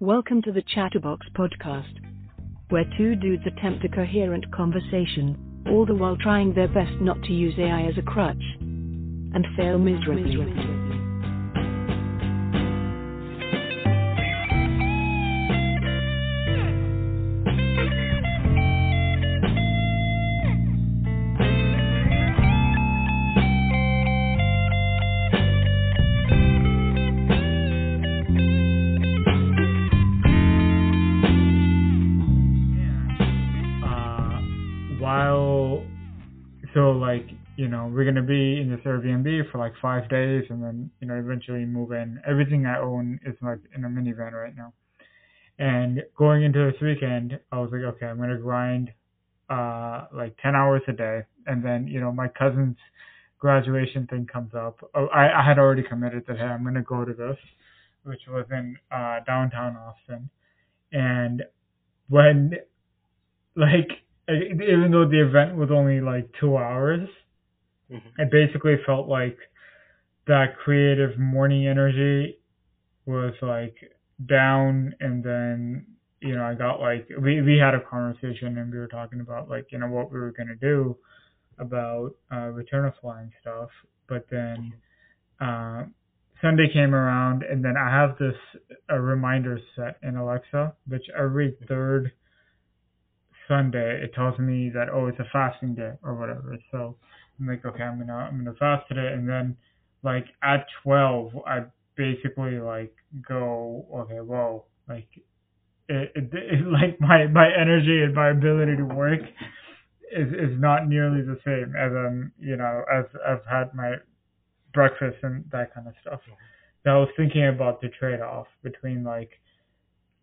Welcome to the Chatterbox podcast, where two dudes attempt a coherent conversation, all the while trying their best not to use AI as a crutch, and fail miserably. We're gonna be in this Airbnb for like five days and then you know eventually move in. Everything I own is like in a minivan right now. And going into this weekend, I was like, okay, I'm gonna grind uh like ten hours a day, and then you know my cousin's graduation thing comes up. Oh, I I had already committed that hey I'm gonna go to this, which was in uh downtown Austin, and when like even though the event was only like two hours, Mhm. it basically felt like that creative morning energy was like down and then you know I got like we we had a conversation and we were talking about like you know what we were gonna do about uh return of flying stuff but then uh Sunday came around and then I have this a reminder set in Alexa which every third Sunday it tells me that oh it's a fasting day or whatever. So I'm like okay I'm gonna I'm gonna fast today and then like at twelve I basically like go okay whoa like it, it, it like my my energy and my ability to work is is not nearly the same as um you know as I've had my breakfast and that kind of stuff. So I was thinking about the trade off between like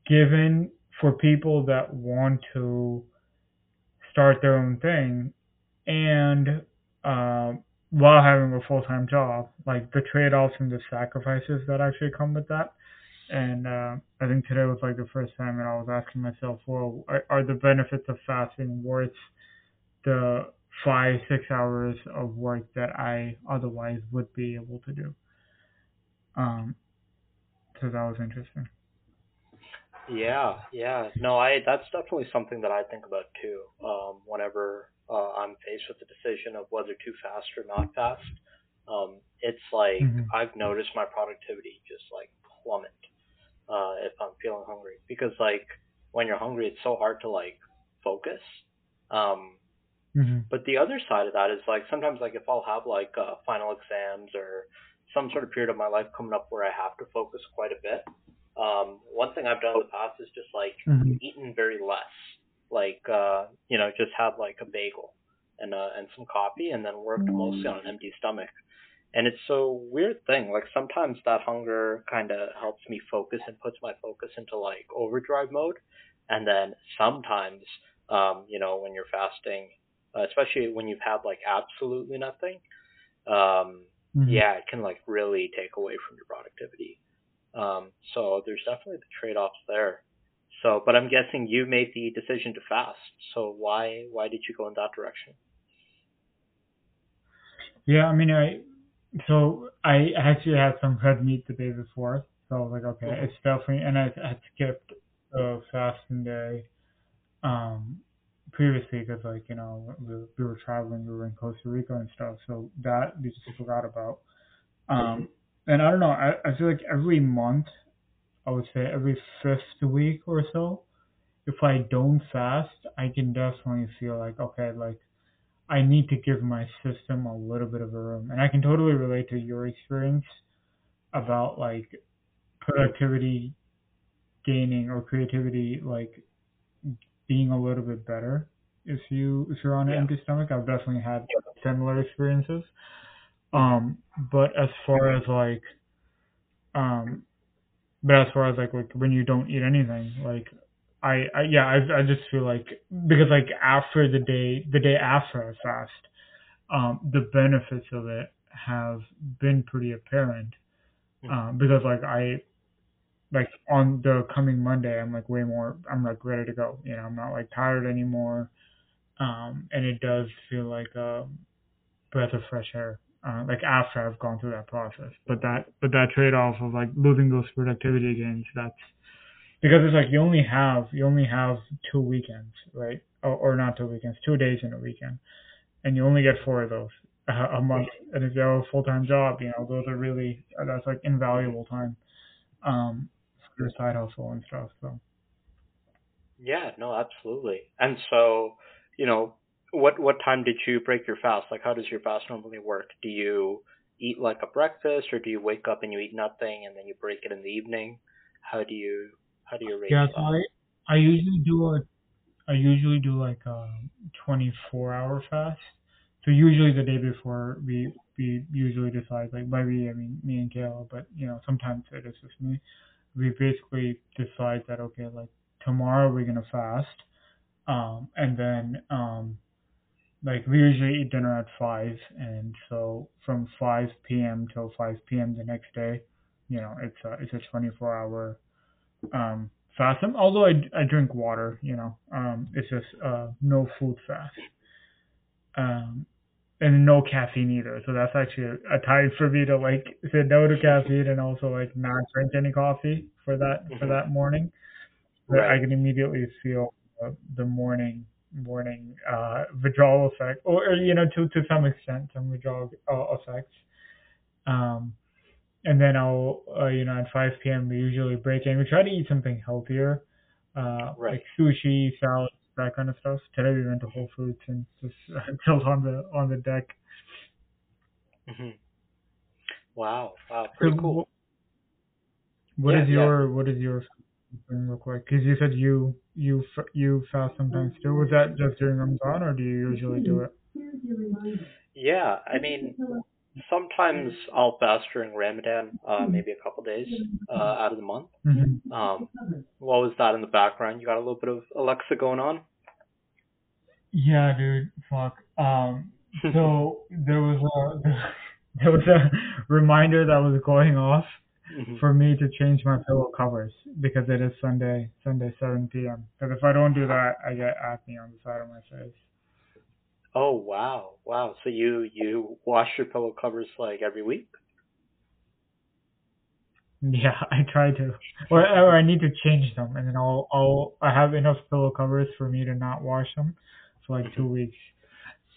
given for people that want to start their own thing and um while having a full time job, like the trade offs and the sacrifices that actually come with that. And uh, I think today was like the first time that I was asking myself, well, are, are the benefits of fasting worth the five, six hours of work that I otherwise would be able to do? Um, so that was interesting. Yeah, yeah. No, I that's definitely something that I think about too. Um, whenever uh, I'm faced with the decision of whether to fast or not fast, um, it's like Mhm. I've noticed my productivity just like plummet uh, if I'm feeling hungry because like when you're hungry, it's so hard to like focus. Um, hmm But the other side of that is like sometimes like if I'll have like uh, final exams or some sort of period of my life coming up where I have to focus quite a bit. Um, one thing I've done in the past is just like hmm eaten very less. Like uh, you know, just had like a bagel and uh, and some coffee and then worked mostly on an empty stomach. And it's a weird thing. Like sometimes that hunger kind of helps me focus and puts my focus into like overdrive mode. And then sometimes, um, you know, when you're fasting, uh, especially when you've had like absolutely nothing, um, hmm yeah, it can like really take away from your productivity. Um, so there's definitely the trade-offs there. So, but I'm guessing you made the decision to fast. So why why did you go in that direction? Yeah, I mean, I so I actually had some red meat the day before, so I was like, okay, Mhm. it's definitely, and I had skipped the fasting day um previously because like you know we, we were traveling, we were in Costa Rica and stuff, so that we just forgot about. Um, and I don't know, I I feel like every month, I would say every fifth week or so, if I don't fast, I can definitely feel like okay, like I need to give my system a little bit of a room. And I can totally relate to your experience about like productivity gaining or creativity like being a little bit better if you if you're on an Yeah. empty stomach. I've definitely had similar experiences. Um but as far as like um but as far as like like when you don't eat anything, like I, I yeah, I I just feel like because like after the day the day after I fast, um, the benefits of it have been pretty apparent. Um, because like I like on the coming Monday I'm like way more I'm like ready to go. You know, I'm not like tired anymore. Um, and it does feel like a breath of fresh air. Uh, like after I've gone through that process. But that but that trade off of like losing those productivity gains, that's because it's like you only have you only have two weekends, right? Or, or not two weekends, two days in a weekend, and you only get four of those a, a month. And if you have a full time job, you know those are really that's like invaluable time um, for your side hustle and stuff. So. Yeah, no, absolutely. And so, you know, what what time did you break your fast? Like, how does your fast normally work? Do you eat like a breakfast, or do you wake up and you eat nothing and then you break it in the evening? How do you how do you arrange Yeah, so I I usually do a I usually do like a 24 hour fast. So usually the day before we we usually decide like by we I mean me and Kayla, but you know sometimes it is just me. We basically decide that okay like tomorrow we're gonna fast, um and then um like we usually eat dinner at five, and so from 5 p.m. till 5 p.m. the next day, you know it's a it's a 24 hour um fast. Um, Although I I drink water, you know, um it's just uh no food fast. Um and no caffeine either. So that's actually a, a time for me to like say no to caffeine and also like not drink any coffee for that for Mhm. that morning. But I can immediately feel the, the morning morning uh withdrawal effect, or, or you know to to some extent some withdrawal uh, effects. Um, and then I'll uh, you know at 5 p.m. we usually break in. We try to eat something healthier, uh, Right. like sushi, salads, that kind of stuff. Today we went to Whole Foods and just chilled on the on the deck. hmm Wow. Wow. So Pretty cool. wh- what Yeah, is yeah. your what is your thing real quick? Because you said you you you fast sometimes too. Was that just during Ramadan or do you usually do it? Yeah. I mean, sometimes I'll fast during Ramadan, uh, maybe a couple days uh, out of the month. hmm Um, what was that in the background? You got a little bit of Alexa going on? Yeah, dude. Fuck. Um. So there was a there was a reminder that was going off Mhm. for me to change my pillow covers because it is Sunday Sunday 7 p.m. Because if I don't do that, I get acne on the side of my face. Oh wow, wow. So you you wash your pillow covers like every week? Yeah, I try to, or or I need to change them, and then I'll I'll I have enough pillow covers for me to not wash them for like two weeks.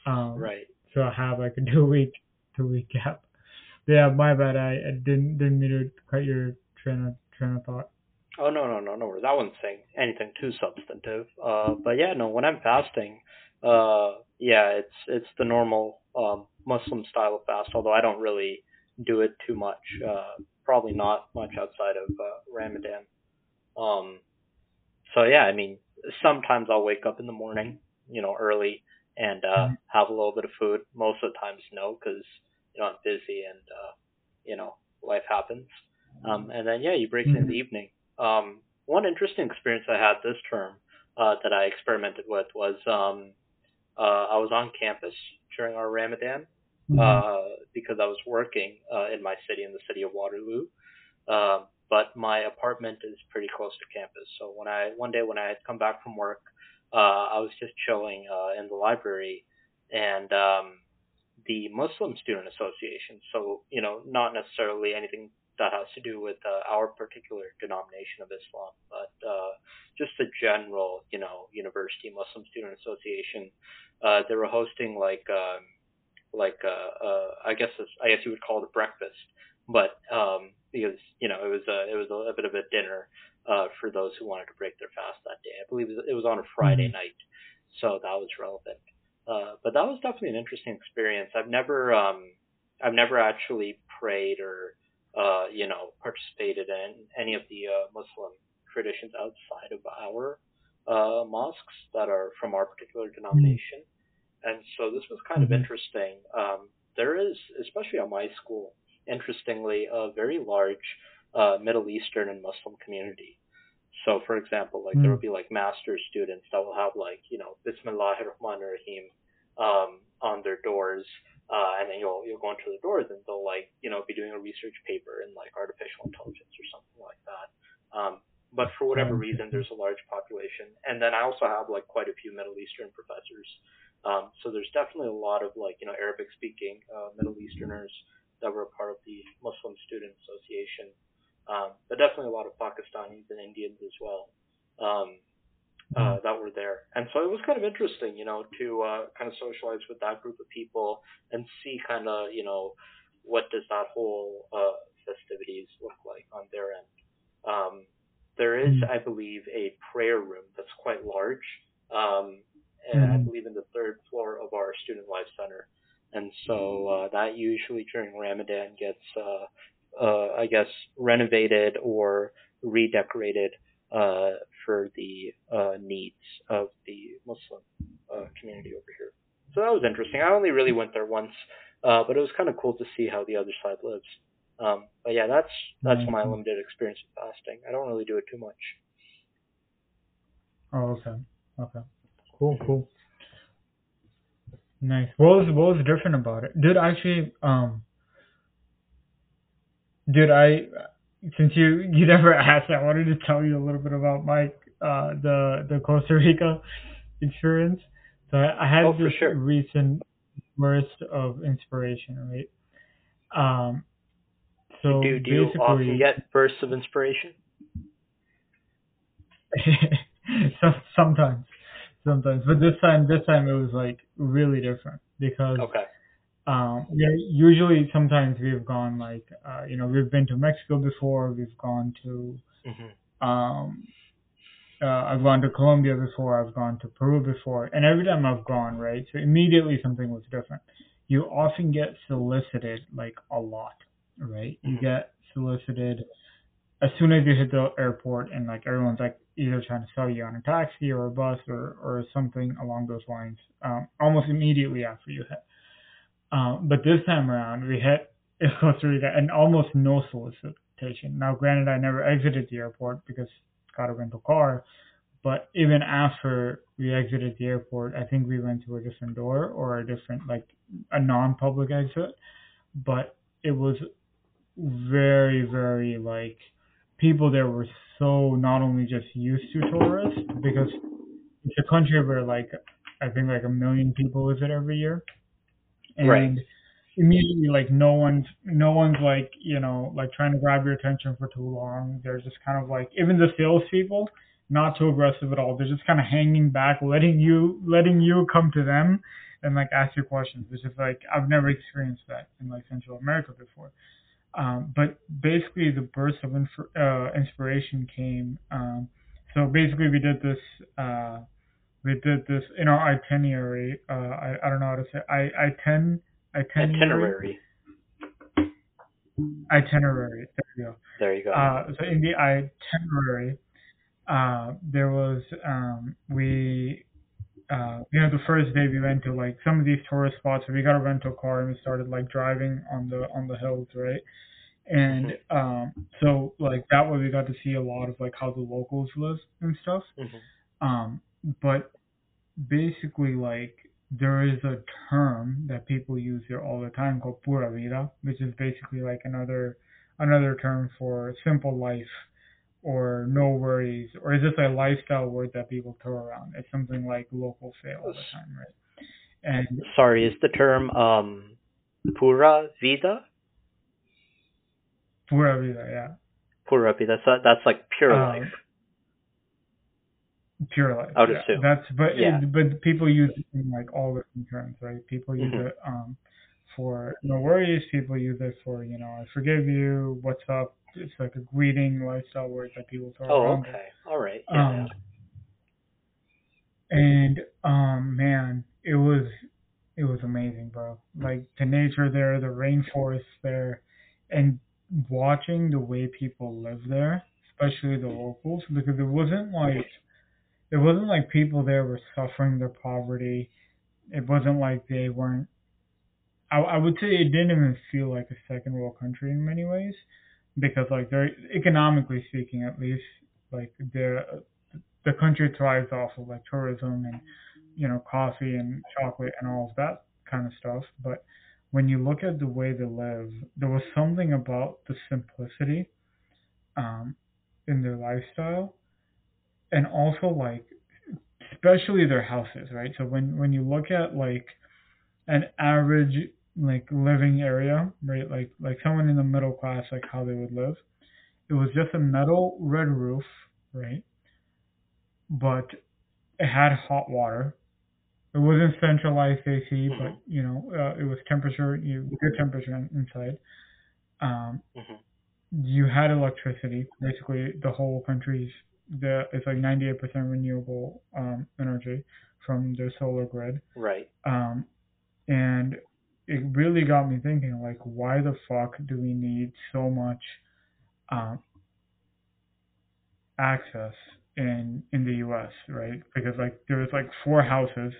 Um, Right. so I have like a two week two week gap. Yeah, my bad. I, I didn't didn't mean to cut your train of train of thought. Oh no no no no worries. I wasn't saying anything too substantive. Uh, but yeah, no. When I'm fasting, uh, yeah, it's it's the normal um Muslim style of fast. Although I don't really do it too much. Uh, probably not much outside of uh, Ramadan. Um, so yeah, I mean, sometimes I'll wake up in the morning, you know, early and uh, Mhm. have a little bit of food. Most of the times, no, because you know I'm busy and uh, you know life happens. Um, and then yeah, you break it in the evening. Um, one interesting experience I had this term uh, that I experimented with was um, uh, I was on campus during our Ramadan Mhm. uh, because I was working uh, in my city, in the city of Waterloo. Um, but my apartment is pretty close to campus. So when I one day when I had come back from work, uh, I was just chilling uh, in the library, and um, the Muslim Student Association. So you know, not necessarily anything that has to do with uh, our particular denomination of Islam, but uh, just the general, you know, University Muslim Student Association. Uh, they were hosting like um, like uh, uh, I guess it's, I guess you would call it a breakfast, but um, because you know it was a it was a, a bit of a dinner uh, for those who wanted to break their fast that day. I believe it was on a Friday Mhm. night, so that was relevant. Uh, but that was definitely an interesting experience. I've never um, I've never actually prayed or uh, you know participated in any of the uh, Muslim traditions outside of our uh, mosques that are from our particular denomination. And so this was kind of Mhm. interesting. Um, there is, especially at my school, interestingly, a very large uh, Middle Eastern and Muslim community. So, for example, like there Mm. will be like master's students that will have like you know Bismillahir Rahmanir Rahim um, on their doors, uh, and then you'll you'll go into the doors and they'll like you know be doing a research paper in like artificial intelligence or something like that. Um, but for whatever Oh, reason, there's a large population, and then I also have like quite a few Middle Eastern professors. Um, so there's definitely a lot of like you know Arabic speaking uh, Middle Easterners that were a part of the Muslim Student Association. um, but definitely a lot of Pakistanis and Indians as well. Um, uh, that were there. And so it was kind of interesting, you know, to uh, kind of socialize with that group of people and see kind of, you know, what does that whole uh, festivities look like on their end. Um, there is, I believe, a prayer room that's quite large, um, and I believe in the third floor of our student life center. And so uh, that usually during Ramadan gets, uh, uh, I guess, renovated or redecorated uh, for the uh, needs of the Muslim uh, community over here. So that was interesting. I only really went there once, uh, but it was kind of cool to see how the other side lives. Um, but yeah, that's that's my Mhm. limited experience with fasting. I don't really do it too much. Oh, okay. Okay. Cool, cool. Nice. What was what was different about it? Did actually um did I since you you never asked, I wanted to tell you a little bit about my uh the the Costa Rica experience. So I, I had Oh, this sure. recent burst of inspiration, right? Um so do do you often get bursts of inspiration? so, sometimes, sometimes, but this time, this time it was like really different because Okay. Um, yeah, usually sometimes we've gone like uh, you know we've been to Mexico before, we've gone to hmm um, uh, I've gone to Colombia before, I've gone to Peru before, and every time I've gone, right, so immediately something was different. You often get solicited like a lot, right? You Mhm. get solicited as soon as you hit the airport, and like everyone's like either trying to sell you on a taxi or a bus or or something along those lines, um, almost immediately after you hit. Um, but this time around, we hit Costa Rica and almost no solicitation. Now, granted, I never exited the airport because got a rental car, but even after we exited the airport, I think we went to a different door or a different, like, a non-public exit. But it was very, very, like, people there were so not only just used to tourists, because it's a country where, like, I think like a million people visit every year. And Right. immediately like no one's no one's like, you know, like trying to grab your attention for too long. They're just kind of like even the salespeople, not too aggressive at all. They're just kind of hanging back, letting you letting you come to them and like ask your questions, which is like I've never experienced that in like Central America before. Um, but basically, the burst of inf- uh, inspiration came. Um, so basically, we did this. Uh, we did this in our itinerary. Uh, I, I don't know how to say. I iten itinerary Itinerary. itinerary. There you go. There you go. Uh, so in the itinerary, uh, there was um, we, uh, you know, the first day we went to like some of these tourist spots. We got a rental car and we started like driving on the on the hills, right? And um, so like that way we got to see a lot of like how the locals live and stuff. hmm Um, but basically, like there is a term that people use here all the time called pura vida, which is basically like another another term for simple life or no worries, or is this a lifestyle word that people throw around? It's something like local say all the time, right? And Sorry, is the term um, pura vida? pura vida, yeah, Pura vida. That's that's like pure Um, life. Pure life. I would yeah. assume. That's but Yeah. it, but people use it in like all different terms, right? People use Mhm. it um for no worries. People use it for you know I forgive you. What's up? It's like a greeting lifestyle word that people throw Oh, around. okay. All right. Yeah. Um, and um man, it was it was amazing, bro. Like the nature there, the rainforest there, and watching the way people live there, especially the locals, because it wasn't like it wasn't like people there were suffering their poverty. It wasn't like they weren't. I, I would say it didn't even feel like a second world country in many ways, because like they're economically speaking, at least, like the the country thrives off of like tourism and you know coffee and chocolate and all of that kind of stuff. But when you look at the way they live, there was something about the simplicity um, in their lifestyle, and also like especially their houses, right? So when when you look at like an average like living area, right? Like like someone in the middle class, like how they would live, it was just a metal red roof, right? But it had hot water. It wasn't centralized AC, Mhm. but you know, uh, it was temperature, you good temperature inside. Um, hmm you had electricity. Basically, the whole country's the it's like 98% renewable um, energy from the solar grid. Right. Um, and it really got me thinking, like, why the fuck do we need so much um, access in in the U.S. Right? Because like there's like four houses,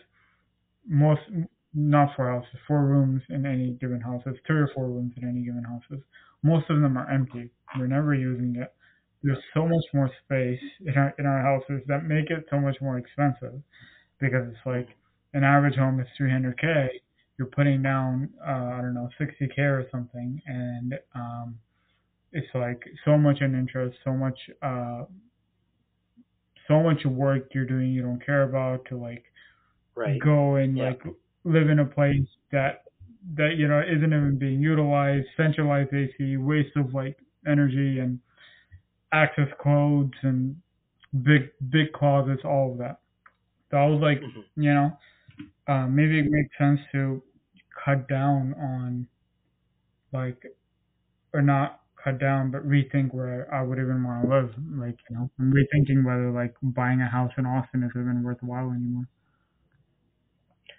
most not four houses, four rooms in any given house. There's three or four rooms in any given houses. Most of them are empty. We're never using it. There's so much more space in our in our houses that make it so much more expensive because it's like an average home is 300k. You're putting down uh, I don't know 60k or something, and um, it's like so much in interest, so much uh, so much work you're doing you don't care about to like Right. go and Yeah. like live in a place that that you know isn't even being utilized, centralized AC, waste of like energy and access codes and big big closets, all of that. So I was like, Mhm. you know, uh, maybe it makes sense to cut down on like or not cut down but rethink where I would even want to live. Like, you know, I'm rethinking whether like buying a house in Austin is even worthwhile anymore.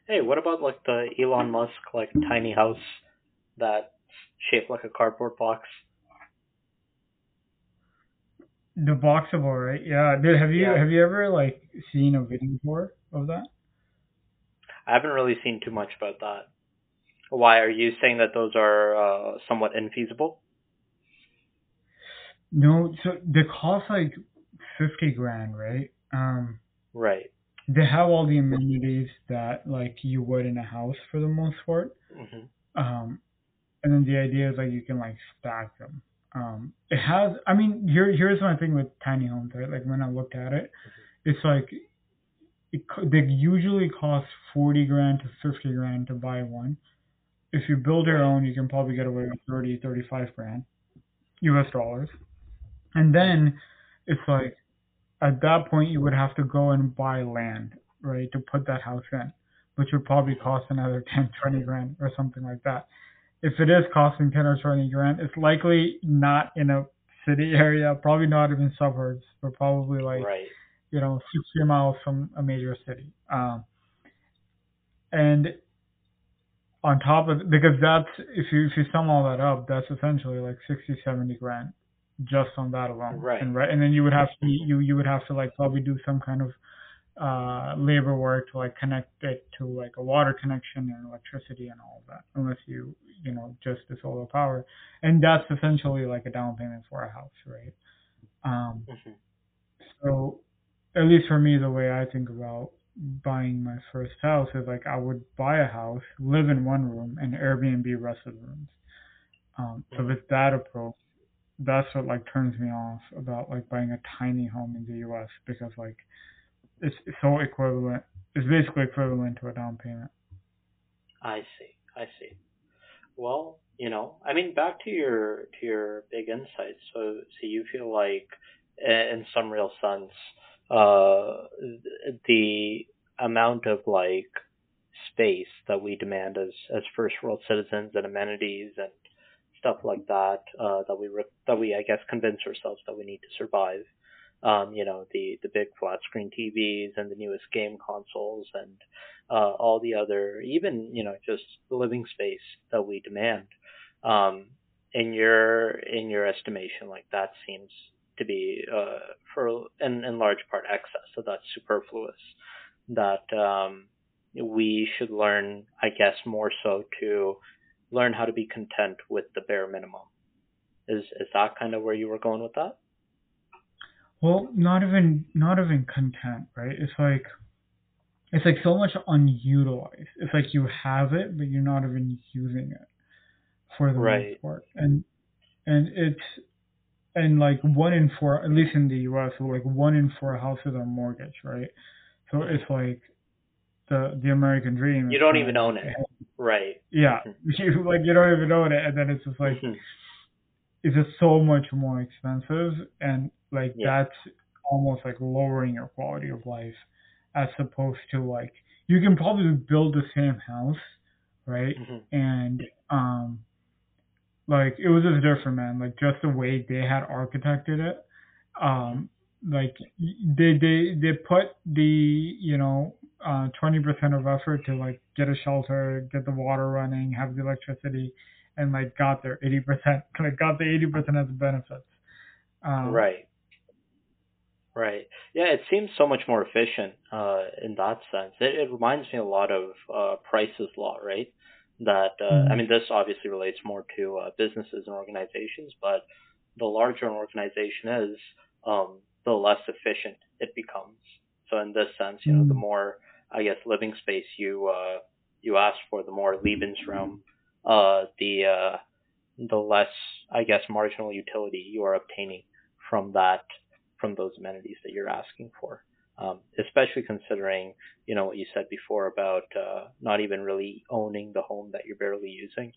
Hey, what about like the Elon Musk like tiny house that's shaped like a cardboard box? The Boxabl, right? Yeah. Dude, have you Yeah. have you ever like seen a video for of that? I haven't really seen too much about that. Why are you saying that those are uh, somewhat infeasible? No, so they cost like fifty grand, right? Um, Right. they have all the amenities that like you would in a house for the most part. hmm Um, and then the idea is like you can like stack them. Um, it has. I mean, here here's my thing with tiny homes, right? Like when I looked at it, it's like it, they usually cost forty grand to fifty grand to buy one. If you build your own, you can probably get away with 30, 35 grand, U.S. dollars. And then it's like at that point you would have to go and buy land, right, to put that house in, which would probably cost another 10, 20 grand or something like that. If it is costing 10 or 20 grand, it's likely not in a city area, probably not even suburbs, but probably like right. you know, 60 miles from a major city. Um, and on top of, because that's, if you, if you sum all that up, that's essentially like 60, 70 grand just on that alone. Right. And right. And then you would have to, you, you would have to like probably do some kind of, uh, labor work to like connect it to like a water connection and electricity and all of that, unless you, you know, just the solar power. And that's essentially like a down payment for a house, right? Um, hmm so, at least for me, the way I think about buying my first house is like I would buy a house, live in one room, and Airbnb rest of the rooms. Um, so with that approach, that's what like turns me off about like buying a tiny home in the U.S. because like it's, so equivalent. It's basically equivalent to a down payment. I see. I see. Well, you know, I mean, back to your to your big insights. So, so you feel like, in some real sense, uh, the amount of like space that we demand as as first world citizens and amenities and stuff like that uh, that we re- that we I guess convince ourselves that we need to survive. Um, you know, the the big flat screen TVs and the newest game consoles and uh, all the other, even you know, just the living space that we demand. Um, in your in your estimation, like that seems to be uh, for in, in large part excess, so that's superfluous. That um, we should learn, I guess, more so to learn how to be content with the bare minimum. Is is that kind of where you were going with that? Well, not even not even content, right? It's like it's like so much unutilized. It's like you have it, but you're not even using it for the Right. most part. And and it's and like one in four, at least in the U.S., so like one in four houses are mortgaged, right? So it's like the the American dream. You don't even own it. Right. Yeah, you like you don't even own it, and then it's just like Mhm. It's just so much more expensive, and like Yeah. that's almost like lowering your quality of life, as opposed to like you can probably build the same house, right? hmm And um, like it was just different, man. Like just the way they had architected it, um, like they they they put the you know uh twenty percent of effort to like get a shelter, get the water running, have the electricity, and like got their eighty percent, like got the eighty percent as benefits. Um, Right. Right. Yeah, it seems so much more efficient uh, in that sense. It, it reminds me a lot of uh, Price's Law, right? That uh, I Mhm. mean, this obviously relates more to uh, businesses and organizations, but the larger an organization is, um, the less efficient it becomes. So in this sense, you know, the Mm. more I guess living space you uh, you ask for, the more Lebensraum, uh, the uh, the less I guess marginal utility you are obtaining from that from those amenities that you're asking for. Um, especially considering, you know, what you said before about uh, not even really owning the home that you're barely using,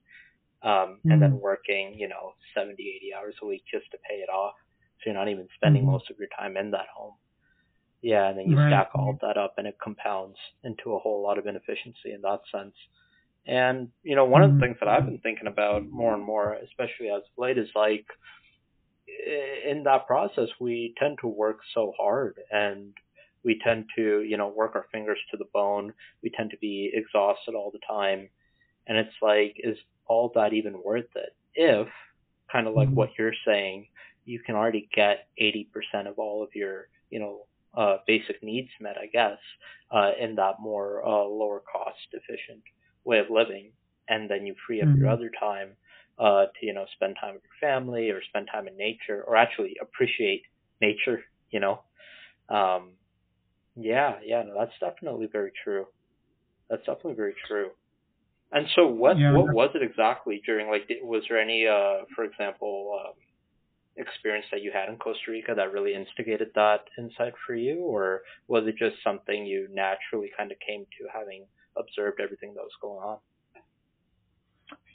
um, and then Mhm. working, you know, 70, 80 hours a week just to pay it off. So you're not even spending Mhm. most of your time in that home. Yeah, and then you Right. stack all that up and it compounds into a whole lot of inefficiency in that sense. And, you know, one of the Mhm. things that I've been thinking about more and more, especially as of late, is like, in that process, we tend to work so hard and we tend to, you know, work our fingers to the bone. We tend to be exhausted all the time. And it's like, is all that even worth it? If, kind of like Mhm. what you're saying, you can already get 80% of all of your, you know, uh, basic needs met, I guess, uh, in that more uh, lower cost efficient way of living. And then you free up your Mhm. other time uh, to, you know, spend time with your family or spend time in nature or actually appreciate nature, you know. Um, yeah, yeah, no, that's definitely very true. That's definitely very true. And so, what Yeah, what was it exactly during? Like, was there any, uh, for example, um, experience that you had in Costa Rica that really instigated that insight for you, or was it just something you naturally kind of came to having observed everything that was going on?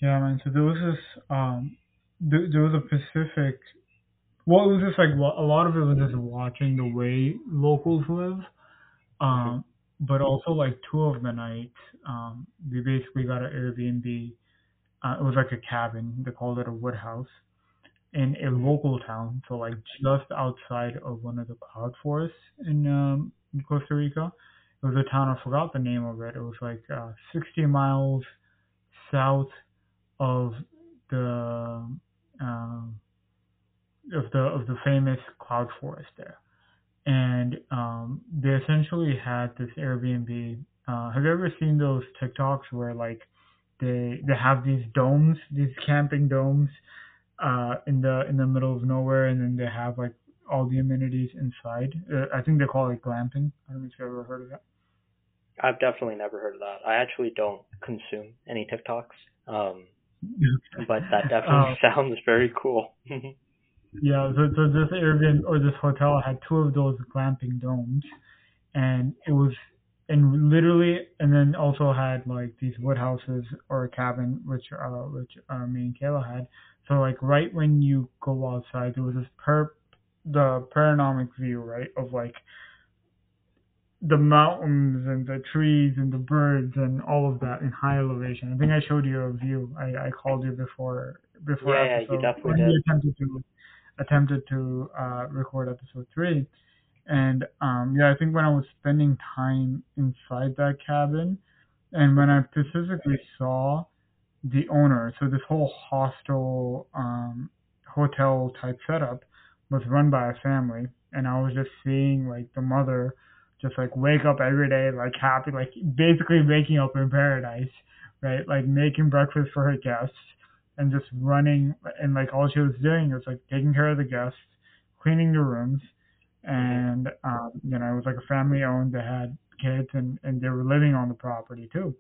Yeah, man. So there was this, um, there, there was a Pacific. Well, it was just like a lot of it was just watching the way locals live, um, but also like two of the nights, um, we basically got an Airbnb. Uh, it was like a cabin. They called it a wood house in a local town, so like just outside of one of the cloud forests in, um, in Costa Rica. It was a town. I forgot the name of it. It was like uh, 60 miles south of the um, of the of the famous cloud forest there, and um, they essentially had this Airbnb. Uh, have you ever seen those TikToks where like they they have these domes, these camping domes, uh, in the in the middle of nowhere, and then they have like all the amenities inside. Uh, I think they call it glamping. I don't know if you've ever heard of that. I've definitely never heard of that. I actually don't consume any TikToks, um, but that definitely Um, sounds very cool. Yeah, so, so this Airbnb or this hotel had two of those glamping domes, and it was, and literally, and then also had like these wood houses or a cabin, which uh, which uh, me and Kayla had. So like right when you go outside, there was this per the panoramic view, right, of like the mountains and the trees and the birds and all of that in high elevation. I think I showed you a view. I, I called you before before Yeah, yeah, you episode definitely when did. we attempted to attempted to uh, record episode three. And um, yeah, I think when I was spending time inside that cabin, and when I specifically saw the owner, so this whole hostel um, hotel type setup was run by a family, and I was just seeing like the mother just like wake up every day like happy, like basically waking up in paradise, right? Like making breakfast for her guests and just running and like all she was doing was like taking care of the guests, cleaning the rooms, and um, you know it was like a family owned. that had kids and and they were living on the property too,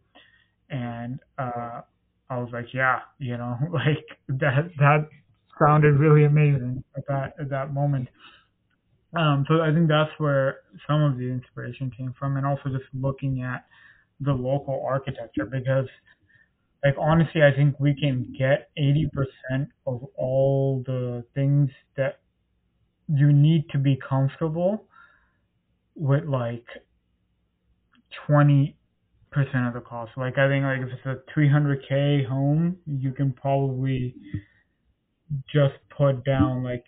and uh, I was like, yeah, you know, like that that sounded really amazing at that at that moment. Um, so I think that's where some of the inspiration came from, and also just looking at the local architecture because like honestly, I think we can get 80% of all the things that you need to be comfortable with like 20% of the cost. Like I think like if it's a 300k home, you can probably just put down like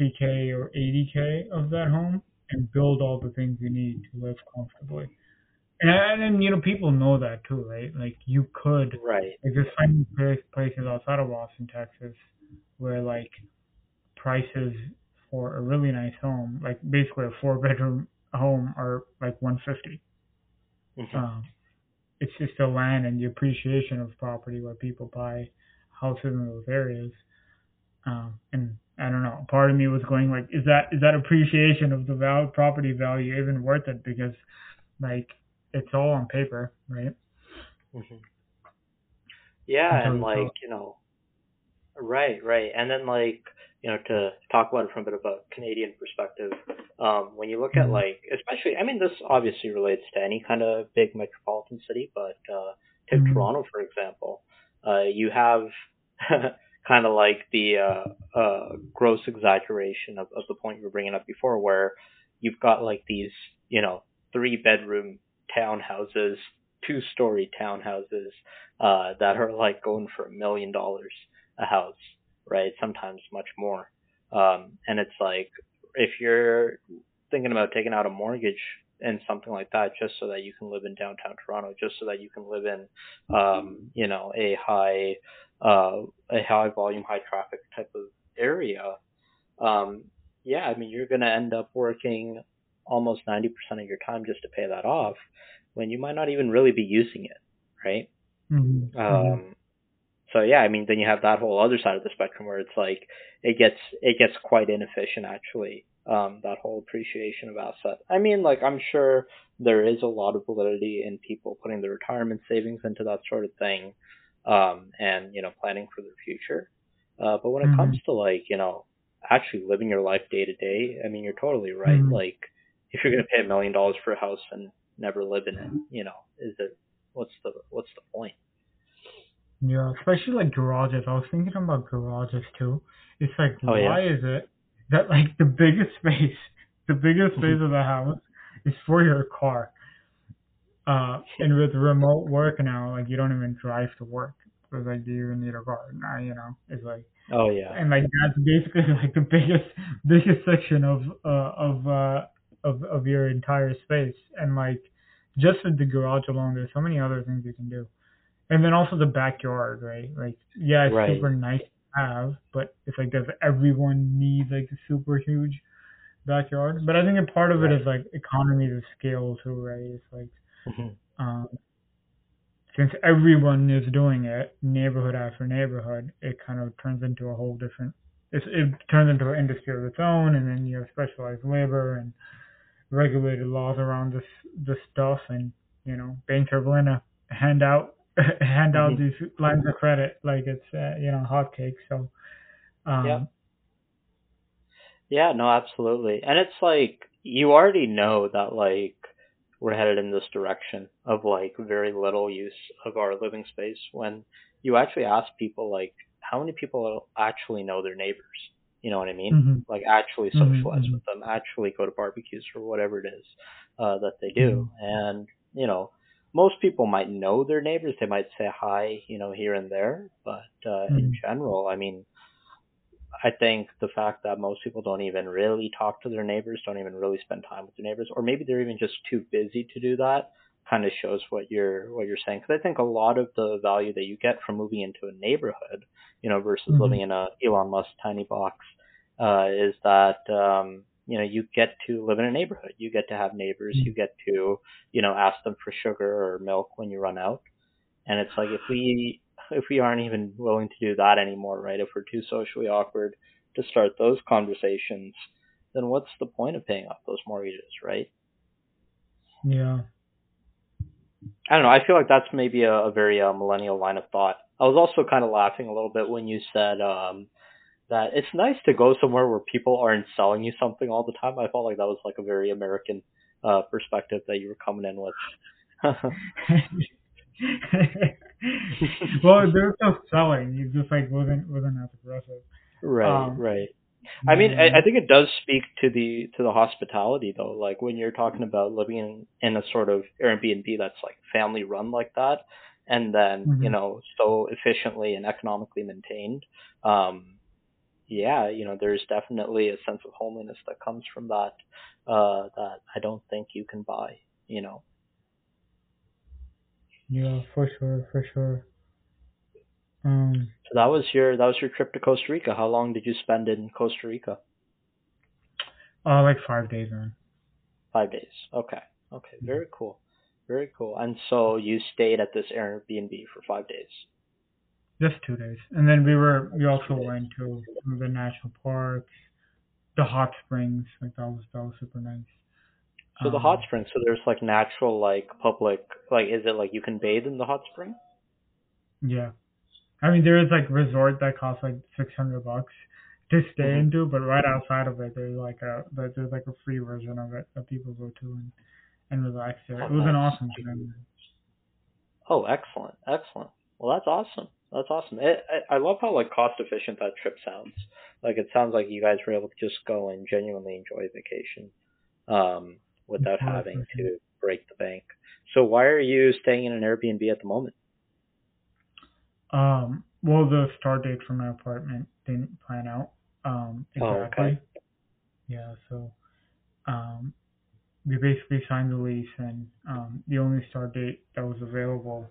50k or 80k of that home and build all the things you need to live comfortably. And and you know people know that too, right? Like you could Right. like there's finding places outside of Austin, Texas, where like prices for a really nice home, like basically a four bedroom home, are like 150. Mhm. Um, it's just the land and the appreciation of property where people buy houses in those areas. Um, and I don't know. Part of me was going like, is that is that appreciation of the val- property value even worth it? Because like it's all on paper, right? hmm Yeah, Until and like go- you know, right, right, and then like you know to talk about it from a bit of a Canadian perspective, um, when you look at Mhm. like especially, I mean, this obviously relates to any kind of big metropolitan city, but uh, take Mhm. Toronto for example, uh, you have kind of like the uh, uh, gross exaggeration of, of the point you were bringing up before, where you've got like these you know three bedroom townhouses, two story townhouses uh, that are like going for a million dollars a house, right? Sometimes much more. Um, and it's like if you're thinking about taking out a mortgage and something like that just so that you can live in downtown Toronto, just so that you can live in, um, you know, a high, uh, a high volume, high traffic type of area, um, yeah, I mean, you're going to end up working almost 90% of your time just to pay that off when you might not even really be using it, right? Mhm. Mhm. Um, so yeah, I mean, then you have that whole other side of the spectrum where it's like it gets it gets quite inefficient actually. Um, that whole appreciation of asset. I mean, like I'm sure there is a lot of validity in people putting their retirement savings into that sort of thing, um, and you know planning for their future. Uh, but when it Mhm. comes to like you know actually living your life day to day, I mean, you're totally right. Mhm. Like if you're gonna pay a million dollars for a house and never live in it, you know, is it what's the what's the point? Yeah, especially like garages. I was thinking about garages too. It's like, Oh, yeah. why is it that like the biggest space, the biggest space of the house is for your car? Uh, and with remote work now, like you don't even drive to work. So it's like, do you even need a car? Nah, you know, it's like, Oh yeah. and like that's basically like the biggest, biggest section of, uh, of, uh, of, of your entire space. And like, just with the garage alone, there's so many other things you can do. And then also the backyard, right? Like, yeah, it's Right. super nice to have, but it's like, does everyone need like a super huge backyard? But I think a part of it Right. is like economies of scale too, right? It's like, Mhm. um, since everyone is doing it, neighborhood after neighborhood, it kind of turns into a whole different. It's, it turns into an industry of its own, and then you have specialized labor and regulated laws around this this stuff, and you know banks are willing to hand out hand out Mhm. these lines of credit like it's uh, you know hotcakes. So, um, Yeah. Yeah, no, absolutely. And it's like you already know that like we're headed in this direction of like very little use of our living space when you actually ask people like how many people actually know their neighbors? You know what I mean? mhm, Like actually Mhm, socialize mhm. with them, actually go to barbecues or whatever it is uh that they do. And, you know, most people might know their neighbors. They might say hi, you know, here and there, but uh in Mhm. general, I mean, I think the fact that most people don't even really talk to their neighbors, don't even really spend time with their neighbors, or maybe they're even just too busy to do that, kind of shows what you're what you're saying. Because I think a lot of the value that you get from moving into a neighborhood, you know, versus Mhm. living in a Elon Musk tiny box, uh, is that um, you know you get to live in a neighborhood. You get to have neighbors. Mhm. You get to you know ask them for sugar or milk when you run out. And it's like if we if we aren't even willing to do that anymore, right? If we're too socially awkward to start those conversations, then what's the point of paying off those mortgages, right? yeah, I don't know. I feel like that's maybe a, a very uh, millennial line of thought. I was also kind of laughing a little bit when you said um, that it's nice to go somewhere where people aren't selling you something all the time. I felt like that was like a very American uh, perspective that you were coming in with. well, they're still selling. You just like wasn't wasn't as aggressive. Right, Um, right. I mean. I, I think it does speak to the to the hospitality though. Like when you're talking about living in, in a sort of Airbnb that's like family run like that, and then you Mhm. know so efficiently and economically maintained. Um, yeah, you know, there's definitely a sense of homeliness that comes from that uh, that I don't think you can buy. You know. Yeah, for sure, for sure. Um, So that was your that was your trip to Costa Rica. How long did you spend in Costa Rica? oh, like five days, man. Five days. Okay. Okay. Very cool. Very cool. And so you stayed at this Airbnb for five days. Just two days, and then we were we also went to some of the national parks, the hot springs. Like that was that was super nice. So the Um, hot spring. So there's like natural, like public, like is it like you can bathe in the hot spring? Yeah. I mean, there is like resort that costs like six hundred bucks to stay Mhm. into, but right outside of it, there's like a there's like a free version of it that people go to and and relax there. Oh, It was an awesome time. Oh, excellent, excellent. Well, that's awesome. That's awesome. It, I I love how like cost efficient that trip sounds. Like it sounds like you guys were able to just go and genuinely enjoy vacation, um, without having to break the bank. So why are you staying in an Airbnb at the moment? Um, well, the start date for my apartment didn't plan out. Um, Oh, exactly. okay. Yeah, so um, we basically signed the lease, and um, the only start date that was available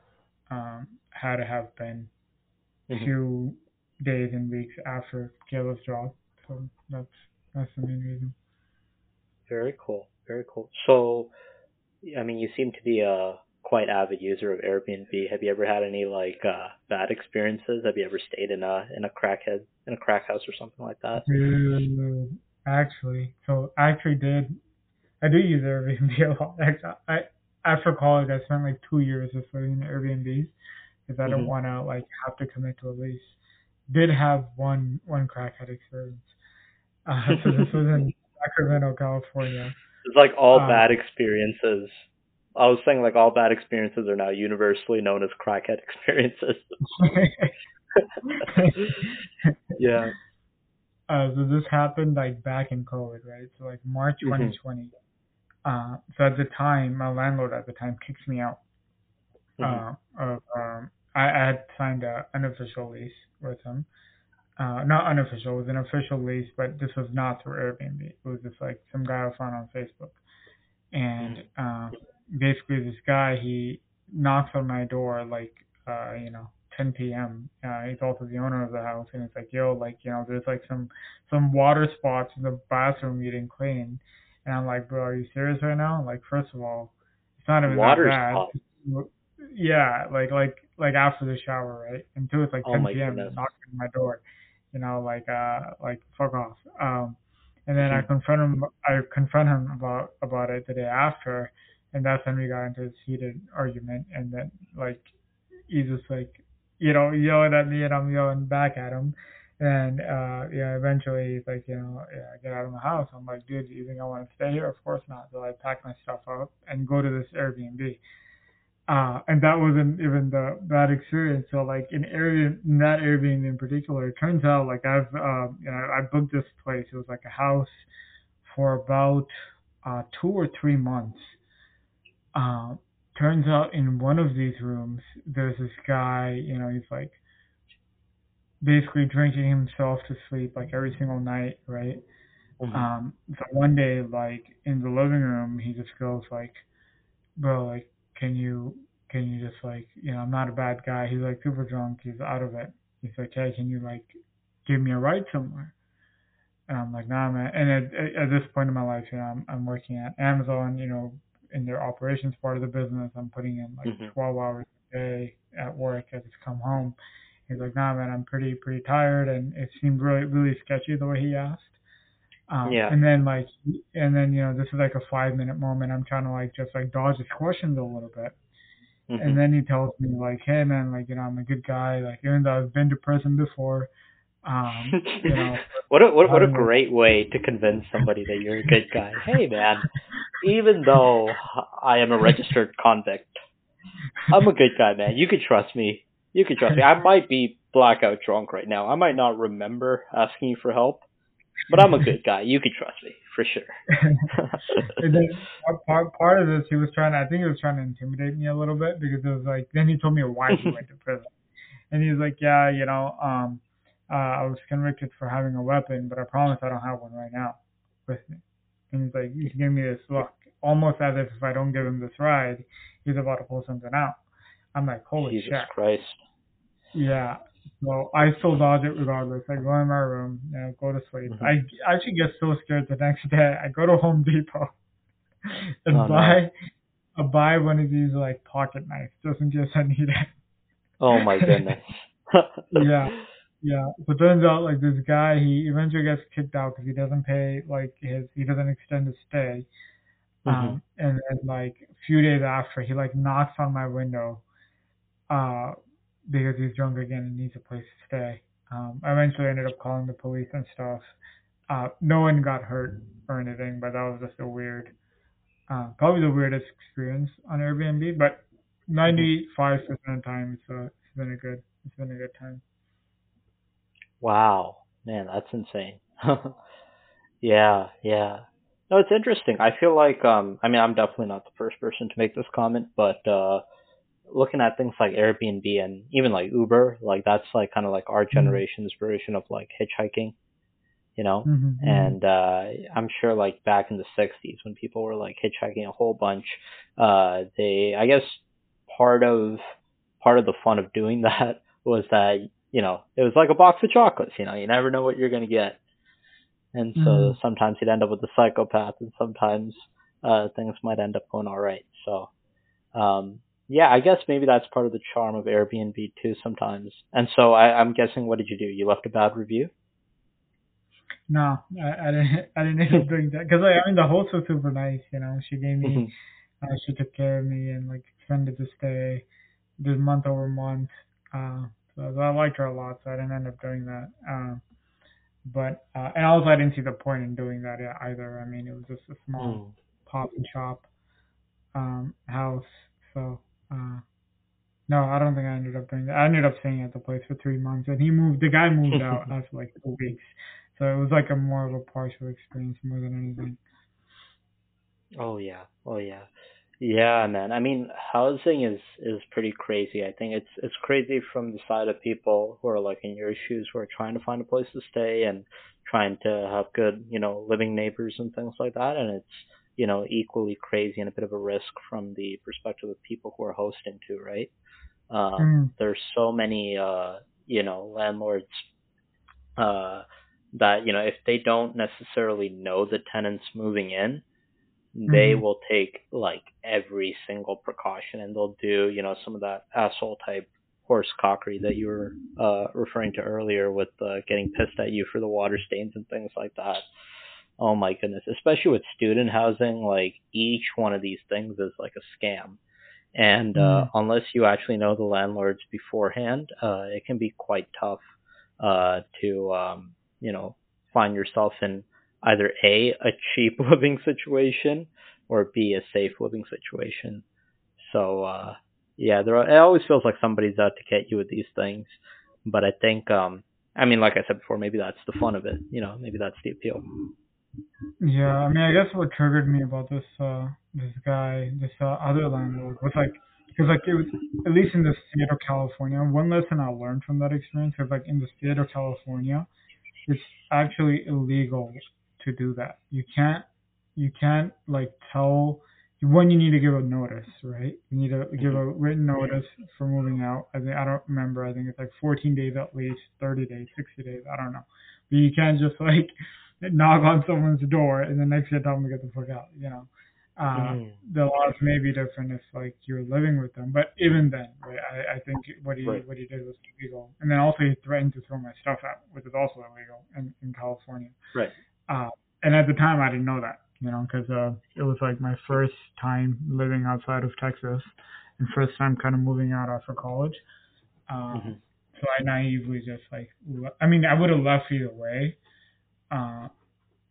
um, had to have been Mhm. few days and weeks after Kayla's job. So that's that's the main reason. Very cool. Very cool. So, I mean, you seem to be a quite avid user of Airbnb. Have you ever had any like uh, bad experiences? Have you ever stayed in a in a crackhead in a crack house or something like that? Dude, actually, so I actually did. I do use Airbnb a lot. Actually, I after college, I spent like two years just living in Airbnbs because I Mhm. don't want to like have to commit to a lease. Did have one one crackhead experience. Uh, so this was in Sacramento, California. It's like all Um, bad experiences. I was saying like all bad experiences are now universally known as crackhead experiences. yeah. Uh, so this happened like back in COVID, right? So like March Mhm. 2020. Uh, so at the time, my landlord at the time kicked me out. Mhm. Uh, of um, I, I had signed an unofficial lease with him. Uh, not unofficial, it was an official lease, but this was not through Airbnb. It was just like some guy I found on Facebook. And uh, basically, this guy he knocks on my door like uh, you know 10 p.m. Uh, he's also the owner of the house, and it's like, yo, like you know, there's like some some water spots in the bathroom you didn't clean. And I'm like, bro, are you serious right now? Like, first of all, it's not even Water that bad. Yeah, like like like after the shower, right? And two, it's like Oh 10 p.m. knocking on my door. You know, like uh, like fuck off. Um, and then I Mhm. confront him. I confront him about about it the day after, and that's when we got into this heated argument. And then like he's just like, you know, yelling at me, and I'm yelling back at him. And uh, yeah, eventually he's like, you know, yeah, get out of my house. I'm like, dude, do you think I want to stay here? Of course not. So I pack my stuff up and go to this Airbnb. Uh, and that wasn't even the bad experience. So like in area, in that Airbnb in particular, it turns out like I've, um, you know, I booked this place. It was like a house for about, uh, two or three months. Uh, turns out in one of these rooms, there's this guy, you know, he's like basically drinking himself to sleep like every single night, right? Mhm. Um, so one day, like in the living room, he just goes like, "Bro, like, can you, can you just like, you know, I'm not a bad guy." He's like super drunk. He's out of it. He's like, "Hey, can you like, give me a ride somewhere?" And I'm like, "Nah, man." And at, at, this point in my life, you know, I'm, I'm working at Amazon, you know, in their operations part of the business. I'm putting in like Mhm. 12 hours a day at work. I just come home. He's like, "Nah, man, I'm pretty, pretty tired," and it seemed really, really sketchy the way he asked. Um, Yeah. And then like, and then you know, this is like a five minute moment. I'm trying to like just like dodge his questions a little bit. Mhm. And then he tells me like, hey man, like you know, I'm a good guy. Like even though I've been to prison before, um, you know, what a what, what a- great way to convince somebody that you're a good guy. Hey man, even though I am a registered convict, I'm a good guy, man. You can trust me. You can trust me. I might be blackout drunk right now. I might not remember asking you for help, but I'm a good guy. You can trust me for sure. then part part of this, he was trying. I think he was trying to intimidate me a little bit because it was like. Then he told me why he went to prison, and he was like, "Yeah, you know, um, uh, I was convicted for having a weapon, but I promise I don't have one right now with me." And he's like, he's giving me this look, almost as if if I don't give him this ride, he's about to pull something out. I'm like, holy Jesus shit. Christ. Yeah. So I still dodge it regardless. I go in my room, you know, go to sleep. Mhm. I actually get so scared the next day. I go to Home Depot and Oh, no. buy I buy one of these like pocket knives just in case I need it. Oh my goodness. Yeah. Yeah. So turns out like this guy, he eventually gets kicked out because he doesn't pay like his, he doesn't extend his stay. Um, and then like a few days after, he like knocks on my window, uh, because he's drunk again and needs a place to stay. Um, I eventually ended up calling the police and stuff. Uh, no one got hurt or anything, but that was just a weird, uh, probably the weirdest experience on Airbnb. But 95% of the time, it's, uh, it's been a good, it's been a good time. Wow, man, that's insane. yeah, yeah. No, it's interesting. I feel like, um, I mean, I'm definitely not the first person to make this comment, but uh, looking at things like Airbnb and even like Uber, like that's like kind of like our generation's version of like hitchhiking, you know. Mm-hmm. And uh, I'm sure like back in the 60s when people were like hitchhiking a whole bunch, uh, they, I guess, part of part of the fun of doing that was that you know, it was like a box of chocolates, you know, you never know what you're going to get. And so Mhm. sometimes you'd end up with a psychopath and sometimes uh things might end up going all right. So um yeah, I guess maybe that's part of the charm of Airbnb too sometimes. And so I, I'm guessing what did you do? You left a bad review? No, I, I didn't. I didn't end up doing that because like, I mean the host was super nice. You know, she gave me, Mhm. uh, she took care of me and like extended the stay, did month over month. Uh, so I liked her a lot, so I didn't end up doing that. Um, but uh, and also I didn't see the point in doing that either. I mean, it was just a small Mm. pop and shop um house. So uh no, I don't think I ended up doing that. I ended up staying at the place for three months and he moved the guy moved out after like two weeks. So it was like a more of a partial experience more than anything. Oh yeah. Oh yeah. Yeah, man. I mean, housing is is pretty crazy. I think it's it's crazy from the side of people who are like in your shoes who are trying to find a place to stay and trying to have good, you know, living neighbors and things like that. And it's, you know, equally crazy and a bit of a risk from the perspective of people who are hosting too, right? Um, Mm. there's so many uh you know landlords uh that you know if they don't necessarily know the tenants moving in they Mhm. will take like every single precaution and they'll do you know some of that asshole type horse cockery that you were uh referring to earlier with uh, getting pissed at you for the water stains and things like that oh my goodness especially with student housing like each one of these things is like a scam and uh, Mm. unless you actually know the landlords beforehand, uh, it can be quite tough uh, to um, you know find yourself in either a a cheap living situation or b a safe living situation. So uh, yeah, there are, it always feels like somebody's out to get you with these things, but I think um, I mean like I said before, maybe that's the fun of it. You know, maybe that's the appeal. Yeah, I mean, I guess what triggered me about this uh this guy, this uh, other landlord was like because like it was at least in the state of California. One lesson I learned from that experience is like in the state of California, it's actually illegal to do that. You can't you can't like tell when you need to give a notice, right? You need to give a written notice for moving out. I think I don't remember. I think it's like 14 days at least, 30 days, 60 days. I don't know. But you can't just like knock on someone's door and the next day tell them to get the fuck out. You know, uh, Mm. the laws may be different if like you're living with them, but even then, right, I, I think what he Right. what he did was illegal. And then also he threatened to throw my stuff out, which is also illegal in in California. Right. Uh, and at the time I didn't know that, you know, because uh, it was like my first time living outside of Texas and first time kind of moving out after college. Uh, Mhm. So I naively just like, I mean, I would have left either way. Uh,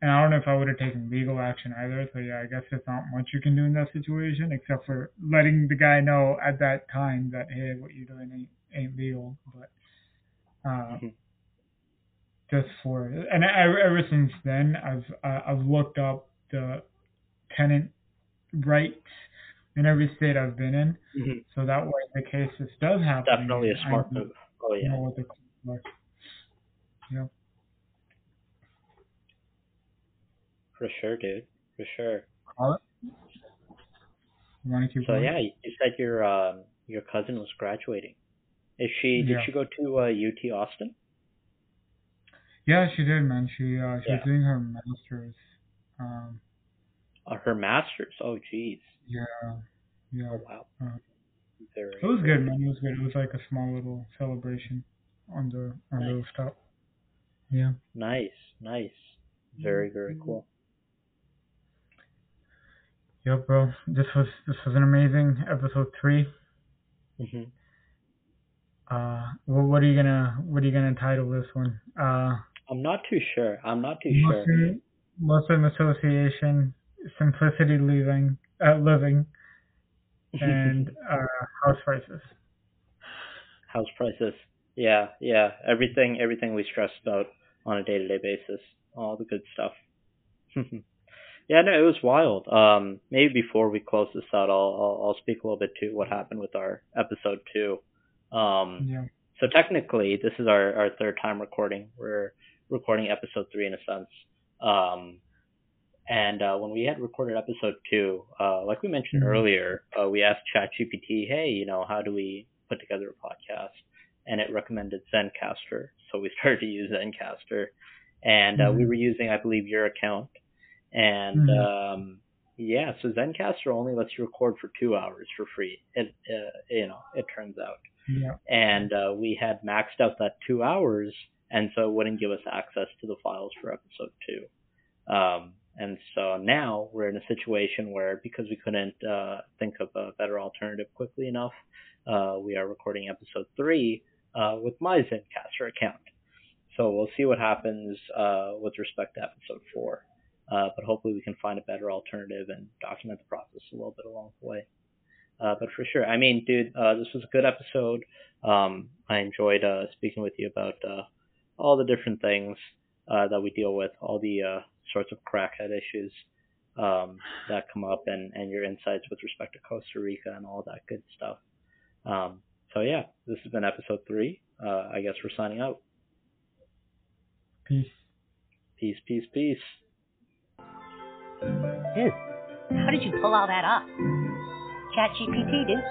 and I don't know if I would have taken legal action either. So yeah, I guess there's not much you can do in that situation except for letting the guy know at that time that hey, what you're doing ain't ain't legal. But uh, Mhm. just for and I, ever since then, I've uh, I've looked up the tenant rights in every state I've been in, Mhm. so that way the case this does happen. Definitely a smart move. Oh yeah. claims. Yeah. For sure, dude. For sure. Call it. You want to keep So going? yeah, you said your um your cousin was graduating. Is she? Did Yeah. she go to uh, UT Austin? Yeah, she did, man. She uh, she was Yeah. doing her masters. Um, Uh, her master's. Oh, jeez. yeah, yeah. Oh wow. Uh, Very. It was good, man. It was good. It was like a small little celebration on the on the rooftop. Yeah. Nice, nice. Very, very cool. Yep, bro. This was this was an amazing episode three. hmm Uh, what, what are you gonna what are you gonna title this one? Uh, I'm not too sure. I'm not too sure. Muslim Muslim Association, Simplicity Living, uh, Living, and uh, House Prices. house prices. Yeah, yeah. Everything, everything we stress about on a day-to-day basis. All the good stuff. yeah, no, it was wild. Um, maybe before we close this out, I'll, I'll I'll speak a little bit to what happened with our episode two. Um, Yeah. so technically, this is our, our third time recording. We're recording episode three in a sense. Um, and uh, when we had recorded episode two, uh, like we mentioned Mhm. earlier, uh, we asked ChatGPT, "Hey, you know, how do we put together a podcast?" And it recommended Zencastr, so we started to use Zencastr, and uh, we Mhm. were using, I believe, your account. And Mhm. um, yeah, so Zencastr only lets you record for two hours for free. It, uh, you know, it turns out Yeah. and uh, we had maxed out that two hours, and so it wouldn't give us access to the files for episode two. Um, and so now we're in a situation where because we couldn't uh, think of a better alternative quickly enough, uh, we are recording episode three uh, with my Zencastr account. So we'll see what happens uh, with respect to episode four. Uh, but hopefully we can find a better alternative and document the process a little bit along the way. Uh, but for sure, I mean, dude, uh, this was a good episode. Um, I enjoyed uh, speaking with you about uh, all the different things uh, that we deal with, all the uh, sorts of crackhead issues um, that come up, and, and your insights with respect to Costa Rica and all that good stuff. Um, so yeah, this has been episode three. Uh, I guess we're signing out. Peace. Peace, peace, peace. Dude, how did you pull all that off? ChatGPT, dude.